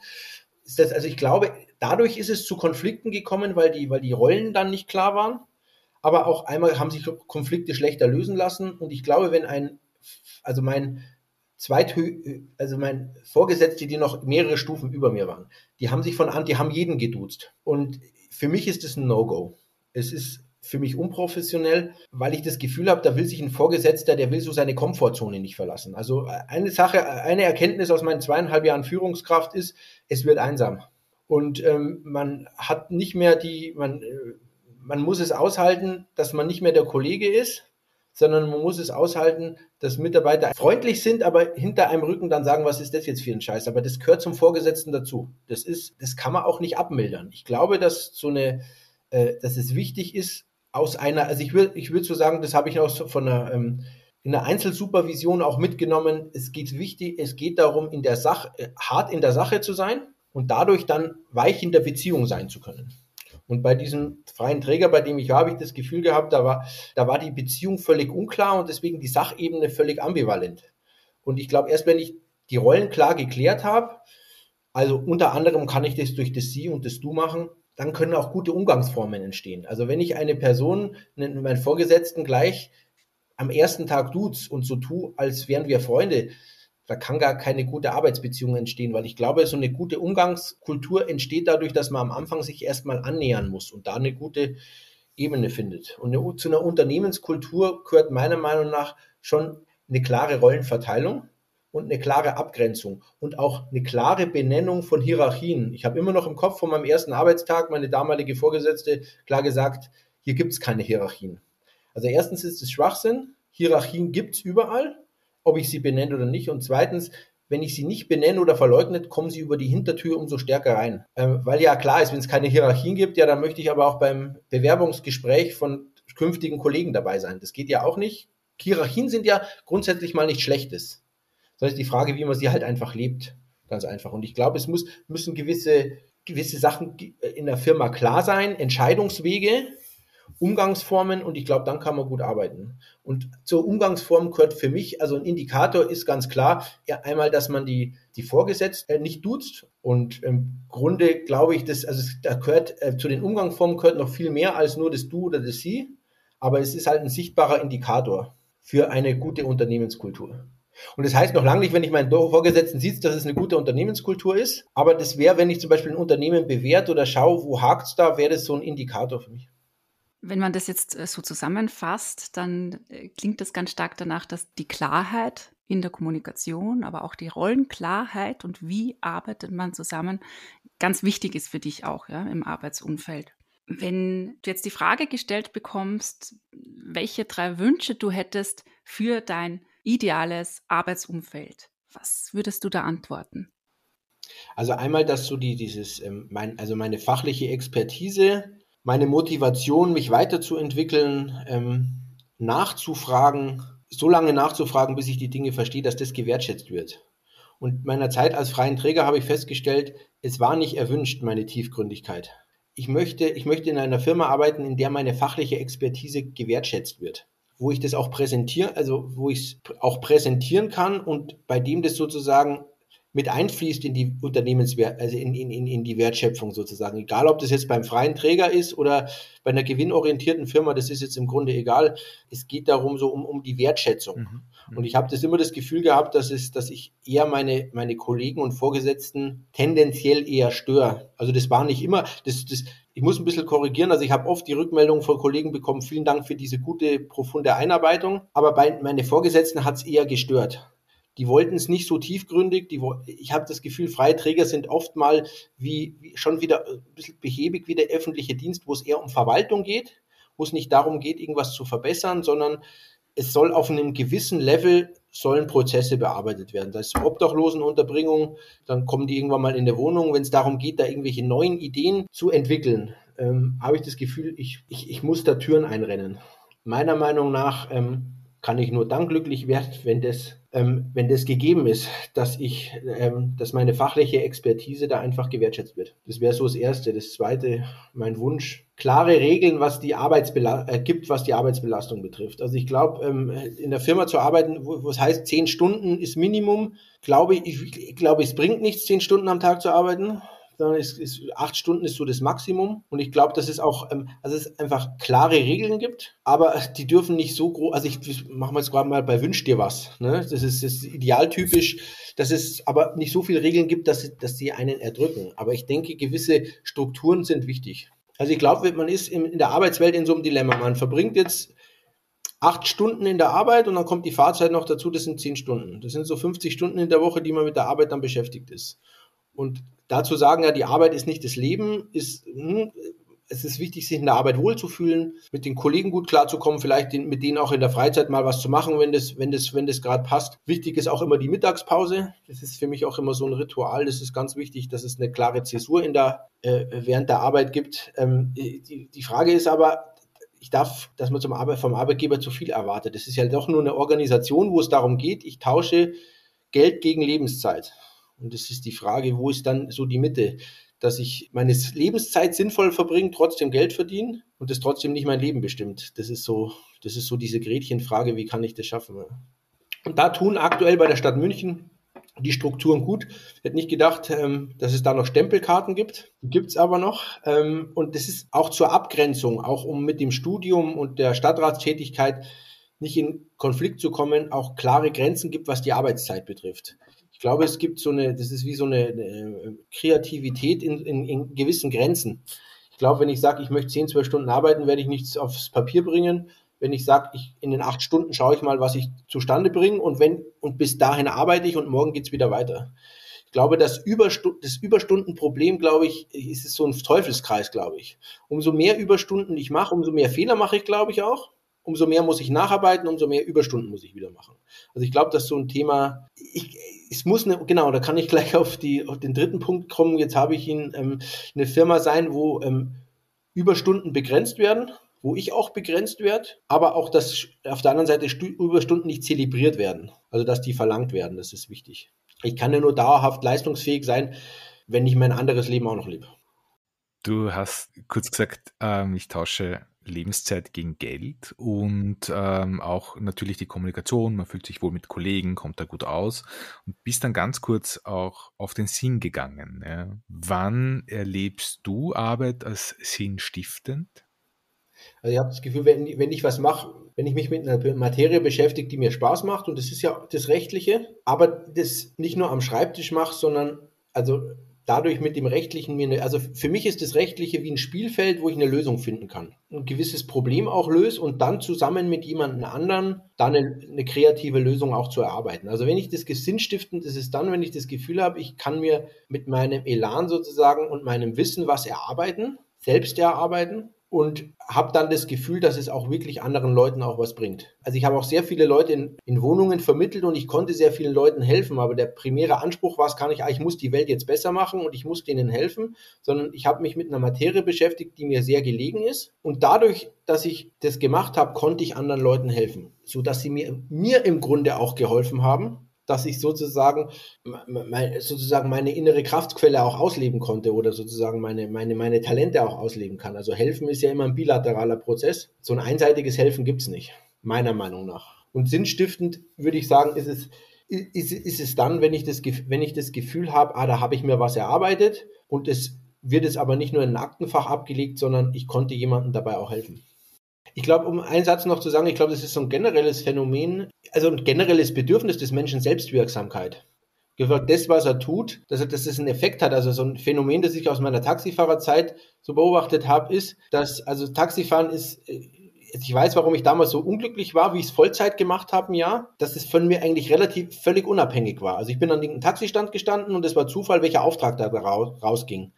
ist das, also ich glaube, dadurch ist es zu Konflikten gekommen, weil die, weil die Rollen dann nicht klar waren. Aber auch einmal haben sich Konflikte schlechter lösen lassen. Und ich glaube, wenn ein, also mein, zweithö also mein Vorgesetzte, die noch mehrere Stufen über mir waren, die haben sich von an, die haben jeden geduzt. Und für mich ist das ein No-Go. Es ist für mich unprofessionell, weil ich das Gefühl habe, da will sich ein Vorgesetzter, der will so seine Komfortzone nicht verlassen. Also eine Sache, eine Erkenntnis aus meinen zweieinhalb Jahren Führungskraft ist, es wird einsam. Und ähm, man hat nicht mehr die, man, äh, man muss es aushalten, dass man nicht mehr der Kollege ist, sondern man muss es aushalten, dass Mitarbeiter freundlich sind, aber hinter einem Rücken dann sagen, was ist das jetzt für ein Scheiß? Aber das gehört zum Vorgesetzten dazu. Das ist, das kann man auch nicht abmildern. Ich glaube, dass so eine, äh, dass es wichtig ist, aus einer, also ich würde, ich würde so sagen, das habe ich auch von einer, ähm, in der Einzelsupervision auch mitgenommen. Es geht wichtig, es geht darum, in der Sache, äh, hart in der Sache zu sein und dadurch dann weich in der Beziehung sein zu können. Und bei diesem freien Träger, bei dem ich war, habe ich das Gefühl gehabt, da war, da war die Beziehung völlig unklar und deswegen die Sachebene völlig ambivalent. Und ich glaube, erst wenn ich die Rollen klar geklärt habe, also unter anderem kann ich das durch das Sie und das Du machen, dann können auch gute Umgangsformen entstehen. Also wenn ich eine Person, meinen Vorgesetzten gleich am ersten Tag duzt und so tue, als wären wir Freunde, da kann gar keine gute Arbeitsbeziehung entstehen, weil ich glaube, so eine gute Umgangskultur entsteht dadurch, dass man am Anfang sich erstmal annähern muss und da eine gute Ebene findet. Und eine, zu einer Unternehmenskultur gehört meiner Meinung nach schon eine klare Rollenverteilung und eine klare Abgrenzung und auch eine klare Benennung von Hierarchien. Ich habe immer noch im Kopf von meinem ersten Arbeitstag meine damalige Vorgesetzte klar gesagt, hier gibt es keine Hierarchien. Also erstens ist es Schwachsinn, Hierarchien gibt es überall ob ich sie benenne oder nicht. Und zweitens, wenn ich sie nicht benenne oder verleugnet, kommen sie über die Hintertür umso stärker rein. Ähm, weil ja klar ist, wenn es keine Hierarchien gibt, ja, dann möchte ich aber auch beim Bewerbungsgespräch von künftigen Kollegen dabei sein. Das geht ja auch nicht. Hierarchien sind ja grundsätzlich mal nichts Schlechtes. Das ist die Frage, wie man sie halt einfach lebt. Ganz einfach. Und ich glaube, es muss, müssen gewisse, gewisse Sachen in der Firma klar sein, Entscheidungswege, Umgangsformen und ich glaube, dann kann man gut arbeiten. Und zur Umgangsform gehört für mich, also ein Indikator ist ganz klar, ja, einmal, dass man die, die Vorgesetzten äh, nicht duzt. Und im Grunde glaube ich, dass, also da gehört, äh, zu den Umgangsformen gehört noch viel mehr als nur das Du oder das Sie. Aber es ist halt ein sichtbarer Indikator für eine gute Unternehmenskultur. Und das heißt noch lange nicht, wenn ich meinen Vorgesetzten sieht, dass es eine gute Unternehmenskultur ist. Aber das wäre, wenn ich zum Beispiel ein Unternehmen bewerte oder schaue, wo hakt es da, wäre das so ein Indikator für mich. Wenn man das jetzt äh, so zusammenfasst, dann äh, klingt das ganz stark danach, dass die Klarheit in der Kommunikation, aber auch die Rollenklarheit und wie arbeitet man zusammen ganz wichtig ist für dich auch ja, im Arbeitsumfeld. Wenn du jetzt die Frage gestellt bekommst, welche drei Wünsche du hättest für dein ideales Arbeitsumfeld, was würdest du da antworten? Also einmal, dass du die, dieses, ähm, mein, also meine fachliche Expertise meine Motivation, mich weiterzuentwickeln, ähm, nachzufragen, so lange nachzufragen, bis ich die Dinge verstehe, dass das gewertschätzt wird. Und meiner Zeit als freien Träger habe ich festgestellt, es war nicht erwünscht, meine Tiefgründigkeit. Ich möchte, ich möchte in einer Firma arbeiten, in der meine fachliche Expertise gewertschätzt wird. Wo ich das auch präsentiere, also wo ich es auch präsentieren kann und bei dem das sozusagen mit einfließt in die Unternehmenswert, also in, in, in die Wertschöpfung sozusagen. Egal, ob das jetzt beim freien Träger ist oder bei einer gewinnorientierten Firma, das ist jetzt im Grunde egal. Es geht darum, so um, um die Wertschätzung. Mhm. mhm. Und ich habe das immer das Gefühl gehabt, dass, es, dass ich eher meine, meine Kollegen und Vorgesetzten tendenziell eher störe. Also das war nicht immer, das, das, ich muss ein bisschen korrigieren. Also ich habe oft die Rückmeldung von Kollegen bekommen, vielen Dank für diese gute, profunde Einarbeitung. Aber bei meine Vorgesetzten hat es eher gestört die wollten es nicht so tiefgründig. Die, ich habe das Gefühl, Freiträger sind oft mal wie, wie schon wieder ein bisschen behäbig wie der öffentliche Dienst, wo es eher um Verwaltung geht, wo es nicht darum geht, irgendwas zu verbessern, sondern es soll auf einem gewissen Level sollen Prozesse bearbeitet werden. Das ist Obdachlosenunterbringung, dann kommen die irgendwann mal in der Wohnung. Wenn es darum geht, da irgendwelche neuen Ideen zu entwickeln, ähm, habe ich das Gefühl, ich, ich, ich muss da Türen einrennen. Meiner Meinung nach ähm, kann ich nur dann glücklich werden, wenn das, ähm, wenn das gegeben ist, dass ich, ähm, dass meine fachliche Expertise da einfach gewertschätzt wird. Das wäre so das Erste. Das Zweite, mein Wunsch, klare Regeln, was die Arbeitsbelastung äh, gibt, was die Arbeitsbelastung betrifft. Also ich glaube, ähm, in der Firma zu arbeiten, wo es heißt, zehn Stunden ist Minimum, glaube ich, ich glaube, es bringt nichts, zehn Stunden am Tag zu arbeiten sondern es ist, acht Stunden ist so das Maximum. Und ich glaube, dass es auch, ähm, also es einfach klare Regeln gibt, aber die dürfen nicht so groß, also ich mache mal jetzt gerade mal bei Wünsch dir was. Ne? Das, ist, ist idealtypisch, dass es aber nicht so viele Regeln gibt, dass, dass sie einen erdrücken. Aber ich denke, gewisse Strukturen sind wichtig. Also ich glaube, man ist in, in der Arbeitswelt in so einem Dilemma. Man verbringt jetzt acht Stunden in der Arbeit und dann kommt die Fahrzeit noch dazu, das sind zehn Stunden. Das sind so 50 Stunden in der Woche, die man mit der Arbeit dann beschäftigt ist. Und dazu sagen, ja, die Arbeit ist nicht das Leben, ist, hm, es ist wichtig, sich in der Arbeit wohlzufühlen, mit den Kollegen gut klarzukommen, vielleicht den, mit denen auch in der Freizeit mal was zu machen, wenn das, wenn das, wenn das gerade passt. Wichtig ist auch immer die Mittagspause. Das ist für mich auch immer so ein Ritual. Das ist ganz wichtig, dass es eine klare Zäsur in der, äh, während der Arbeit gibt. Ähm, die, die Frage ist aber, ich darf, dass man zum Arbeit, vom Arbeitgeber zu viel erwartet. Das ist ja doch nur eine Organisation, wo es darum geht, ich tausche Geld gegen Lebenszeit. Und das ist die Frage, wo ist dann so die Mitte? Dass ich meine Lebenszeit sinnvoll verbringe, trotzdem Geld verdiene und das trotzdem nicht mein Leben bestimmt. Das ist so, das ist so diese Gretchenfrage, wie kann ich das schaffen? Und da tun aktuell bei der Stadt München die Strukturen gut. Ich hätte nicht gedacht, ähm, dass es da noch Stempelkarten gibt. Die gibt es aber noch. Ähm, und das ist auch zur Abgrenzung, auch um mit dem Studium und der Stadtratstätigkeit nicht in Konflikt zu kommen, auch klare Grenzen gibt, was die Arbeitszeit betrifft. Ich glaube, es gibt so eine, das ist wie so eine, eine Kreativität in, in, in gewissen Grenzen. Ich glaube, wenn ich sage, ich möchte 10, 12 Stunden arbeiten, werde ich nichts aufs Papier bringen, wenn ich sage, ich, in den acht Stunden schaue ich mal, was ich zustande bringe und wenn, und bis dahin arbeite ich und morgen geht's wieder weiter. Ich glaube, das, Überstu das Überstundenproblem, glaube ich, ist es so ein Teufelskreis, glaube ich. Umso mehr Überstunden ich mache, umso mehr Fehler mache ich, glaube ich, auch. Umso mehr muss ich nacharbeiten, umso mehr Überstunden muss ich wieder machen. Also ich glaube, das ist so ein Thema, ich, es muss eine, genau, da kann ich gleich auf, die, auf den dritten Punkt kommen. Jetzt habe ich ihn, ähm, eine Firma sein, wo ähm, Überstunden begrenzt werden wo ich auch begrenzt werde, aber auch, dass auf der anderen Seite Überstunden nicht zelebriert werden. Also, dass die verlangt werden, das ist wichtig. Ich kann ja nur dauerhaft leistungsfähig sein, wenn ich mein anderes Leben auch noch lebe. Du hast kurz gesagt, ähm, ich tausche Lebenszeit gegen Geld und ähm, auch natürlich die Kommunikation. Man fühlt sich wohl mit Kollegen, kommt da gut aus und bist dann ganz kurz auch auf den Sinn gegangen. Ja. Wann erlebst du Arbeit als sinnstiftend? Also ich habe das Gefühl, wenn, wenn ich was mache, wenn ich mich mit einer Materie beschäftige, die mir Spaß macht, und das ist ja das Rechtliche, aber das nicht nur am Schreibtisch mache, sondern also dadurch mit dem Rechtlichen mir eine, also für mich ist das Rechtliche wie ein Spielfeld, wo ich eine Lösung finden kann. Ein gewisses Problem auch löse und dann zusammen mit jemandem anderen dann eine, eine kreative Lösung auch zu erarbeiten. Also wenn ich das sinnstiftend, das ist dann, wenn ich das Gefühl habe, ich kann mir mit meinem Elan sozusagen und meinem Wissen was erarbeiten, selbst erarbeiten und habe dann das Gefühl, dass es auch wirklich anderen Leuten auch was bringt. Also ich habe auch sehr viele Leute in, in, Wohnungen vermittelt und ich konnte sehr vielen Leuten helfen, aber der primäre Anspruch war es gar nicht, ah, ich muss die Welt jetzt besser machen und ich muss denen helfen, sondern ich habe mich mit einer Materie beschäftigt, die mir sehr gelegen ist und dadurch, dass ich das gemacht habe, konnte ich anderen Leuten helfen, so dass sie mir, mir im Grunde auch geholfen haben dass ich sozusagen, sozusagen meine innere Kraftquelle auch ausleben konnte oder sozusagen meine, meine, meine Talente auch ausleben kann. Also helfen ist ja immer ein bilateraler Prozess. So ein einseitiges Helfen gibt es nicht, meiner Meinung nach. Und sinnstiftend würde ich sagen, ist es, ist, ist es dann, wenn ich das, wenn ich das Gefühl habe, ah, da habe ich mir was erarbeitet und es wird es aber nicht nur in ein Aktenfach abgelegt, sondern ich konnte jemandem dabei auch helfen. Ich glaube, um einen Satz noch zu sagen, ich glaube, das ist so ein generelles Phänomen, also ein generelles Bedürfnis des Menschen Selbstwirksamkeit. Das, was er tut, dass, es einen Effekt hat. Also so ein Phänomen, das ich aus meiner Taxifahrerzeit so beobachtet habe, ist, dass, also Taxifahren ist, äh, ich weiß, warum ich damals so unglücklich war, wie ich es Vollzeit gemacht habe, ja, dass es von mir eigentlich relativ völlig unabhängig war. Also ich bin an einem Taxistand gestanden und es war Zufall, welcher Auftrag da rausging.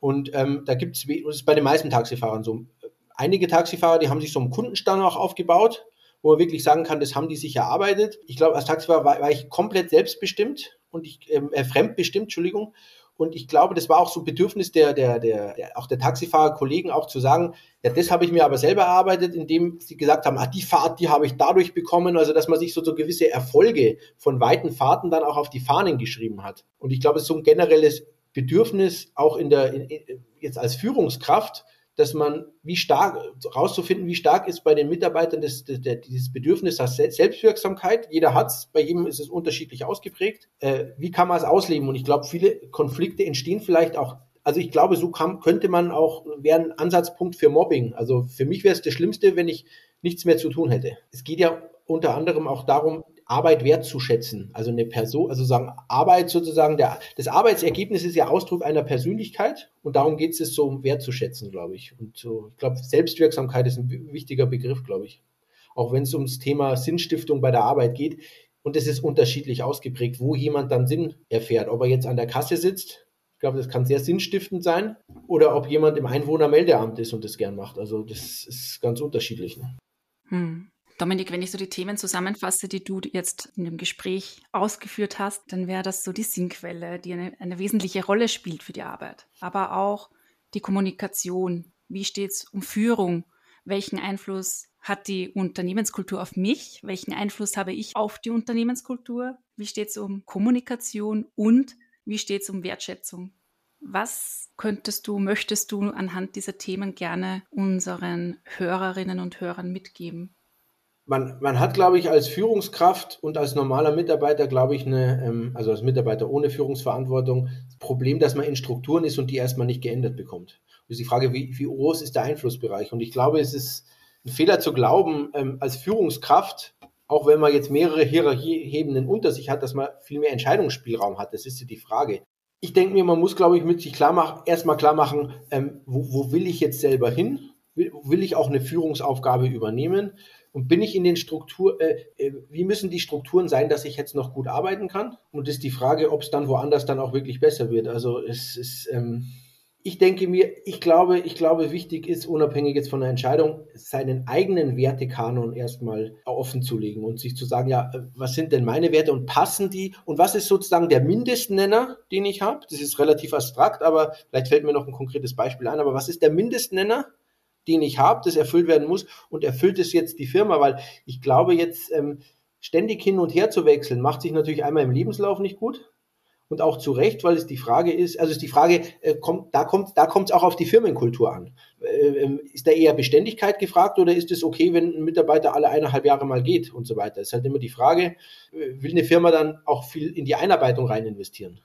Und ähm, da gibt es, das ist bei den meisten Taxifahrern so, einige Taxifahrer, die haben sich so einen Kundenstand auch aufgebaut, wo man wirklich sagen kann, das haben die sich erarbeitet. Ich glaube, als Taxifahrer war, war ich komplett selbstbestimmt und ich ähm, äh, fremdbestimmt, Entschuldigung. Und ich glaube, das war auch so ein Bedürfnis der, der, der, der auch der Taxifahrer-Kollegen auch zu sagen, ja, das habe ich mir aber selber erarbeitet, indem sie gesagt haben, ah, die Fahrt, die habe ich dadurch bekommen. Also, dass man sich so, so gewisse Erfolge von weiten Fahrten dann auch auf die Fahnen geschrieben hat. Und ich glaube, es ist so ein generelles Bedürfnis auch in der, in, jetzt als Führungskraft, dass man, wie stark, rauszufinden, wie stark ist bei den Mitarbeitern das, das, das dieses Bedürfnis nach Selbstwirksamkeit. Jeder hat es, bei jedem ist es unterschiedlich ausgeprägt. Äh, wie kann man es ausleben? Und ich glaube, viele Konflikte entstehen vielleicht auch Also ich glaube, so kann, könnte man auch, wäre ein Ansatzpunkt für Mobbing. Also für mich wäre es das Schlimmste, wenn ich nichts mehr zu tun hätte. Es geht ja unter anderem auch darum, Arbeit wertzuschätzen. Also eine Person, also sagen Arbeit sozusagen, der, das Arbeitsergebnis ist ja Ausdruck einer Persönlichkeit und darum geht es so um wertzuschätzen, glaube ich. Und so, ich glaube, Selbstwirksamkeit ist ein wichtiger Begriff, glaube ich. Auch wenn es ums Thema Sinnstiftung bei der Arbeit geht. Und es ist unterschiedlich ausgeprägt, wo jemand dann Sinn erfährt. Ob er jetzt an der Kasse sitzt, ich glaube, das kann sehr sinnstiftend sein, oder ob jemand im Einwohnermeldeamt ist und das gern macht. Also das ist ganz unterschiedlich. Ne? Hm. Dominik, wenn ich so die Themen zusammenfasse, die du jetzt in dem Gespräch ausgeführt hast, dann wäre das so die Sinnquelle, die eine, eine wesentliche Rolle spielt für die Arbeit. Aber auch die Kommunikation. Wie steht es um Führung? Welchen Einfluss hat die Unternehmenskultur auf mich? Welchen Einfluss habe ich auf die Unternehmenskultur? Wie steht es um Kommunikation und wie steht es um Wertschätzung? Was könntest du, möchtest du anhand dieser Themen gerne unseren Hörerinnen und Hörern mitgeben? Man, man hat, glaube ich, als Führungskraft und als normaler Mitarbeiter, glaube ich, eine, ähm, also als Mitarbeiter ohne Führungsverantwortung, das Problem, dass man in Strukturen ist und die erstmal nicht geändert bekommt. Und ist die Frage, wie, wie groß ist der Einflussbereich? Und ich glaube, es ist ein Fehler zu glauben, ähm, als Führungskraft, auch wenn man jetzt mehrere Hierarchiehebenen unter sich hat, dass man viel mehr Entscheidungsspielraum hat. Das ist ja die Frage. Ich denke mir, man muss, glaube ich, mit sich klar machen, erstmal klar machen, ähm, wo, wo will ich jetzt selber hin? Will, will ich auch eine Führungsaufgabe übernehmen? Und bin ich in den Struktur, äh, äh, wie müssen die Strukturen sein, dass ich jetzt noch gut arbeiten kann? Und ist die Frage, ob es dann woanders dann auch wirklich besser wird. Also es ist, ähm, ich denke mir, ich glaube, ich glaube, wichtig ist, unabhängig jetzt von der Entscheidung, seinen eigenen Wertekanon erstmal offen zu legen und sich zu sagen, ja, äh, was sind denn meine Werte und passen die? Und was ist sozusagen der Mindestnenner, den ich habe? Das ist relativ abstrakt, aber vielleicht fällt mir noch ein konkretes Beispiel ein. Aber was ist der Mindestnenner? Den ich habe, das erfüllt werden muss und erfüllt es jetzt die Firma, weil ich glaube jetzt ähm, ständig hin und her zu wechseln, macht sich natürlich einmal im Lebenslauf nicht gut und auch zu Recht, weil es die Frage ist, also ist die Frage, äh, kommt, da kommt da kommt es auch auf die Firmenkultur an. Äh, ähm, ist da eher Beständigkeit gefragt oder ist es okay, wenn ein Mitarbeiter alle eineinhalb Jahre mal geht und so weiter? Ist halt immer die Frage, äh, will eine Firma dann auch viel in die Einarbeitung rein investieren?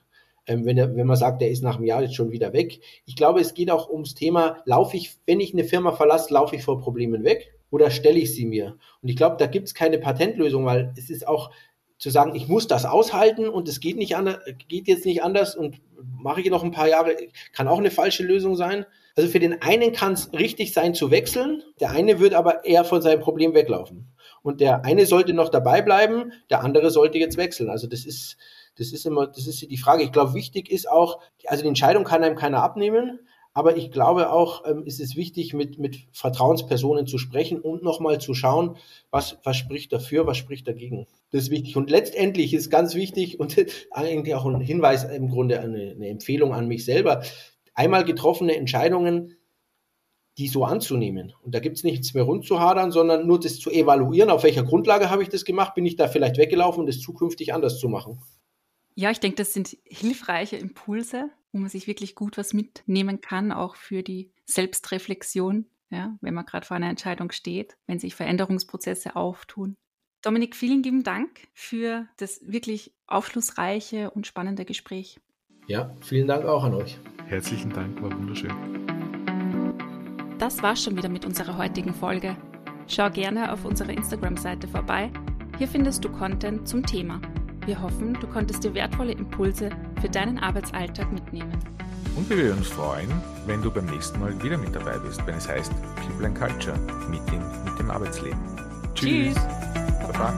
Ähm, wenn, er, wenn man sagt, der ist nach einem Jahr jetzt schon wieder weg. Ich glaube, es geht auch ums Thema, laufe ich, wenn ich eine Firma verlasse, laufe ich vor Problemen weg oder stelle ich sie mir? Und ich glaube, da gibt es keine Patentlösung, weil es ist auch zu sagen, ich muss das aushalten und es geht nicht anders, geht jetzt nicht anders und mache ich noch ein paar Jahre, kann auch eine falsche Lösung sein. Also für den einen kann es richtig sein zu wechseln, der eine wird aber eher von seinem Problem weglaufen. Und der eine sollte noch dabei bleiben, der andere sollte jetzt wechseln. Also das ist, das ist immer, das ist die Frage. Ich glaube, wichtig ist auch, also die Entscheidung kann einem keiner abnehmen, aber ich glaube auch, ähm, ist es wichtig, mit, mit Vertrauenspersonen zu sprechen und nochmal zu schauen, was, was spricht dafür, was spricht dagegen. Das ist wichtig. Und letztendlich ist ganz wichtig und eigentlich auch ein Hinweis im Grunde, eine, eine Empfehlung an mich selber, einmal getroffene Entscheidungen, die so anzunehmen. Und da gibt es nichts mehr rumzuhadern, sondern nur das zu evaluieren, auf welcher Grundlage habe ich das gemacht, bin ich da vielleicht weggelaufen und das zukünftig anders zu machen. Ja, ich denke, das sind hilfreiche Impulse, wo man sich wirklich gut was mitnehmen kann, auch für die Selbstreflexion, ja, wenn man gerade vor einer Entscheidung steht, wenn sich Veränderungsprozesse auftun. Dominik, vielen lieben Dank für das wirklich aufschlussreiche und spannende Gespräch. Ja, vielen Dank auch an euch. Herzlichen Dank, war wunderschön. Das war's schon wieder mit unserer heutigen Folge. Schau gerne auf unserer Instagram-Seite vorbei. Hier findest du Content zum Thema. Wir hoffen, du konntest dir wertvolle Impulse für deinen Arbeitsalltag mitnehmen. Und wir würden uns freuen, wenn du beim nächsten Mal wieder mit dabei bist, wenn es heißt People and Culture, Meeting mit dem Arbeitsleben. Tschüss. Tschüss. Baba.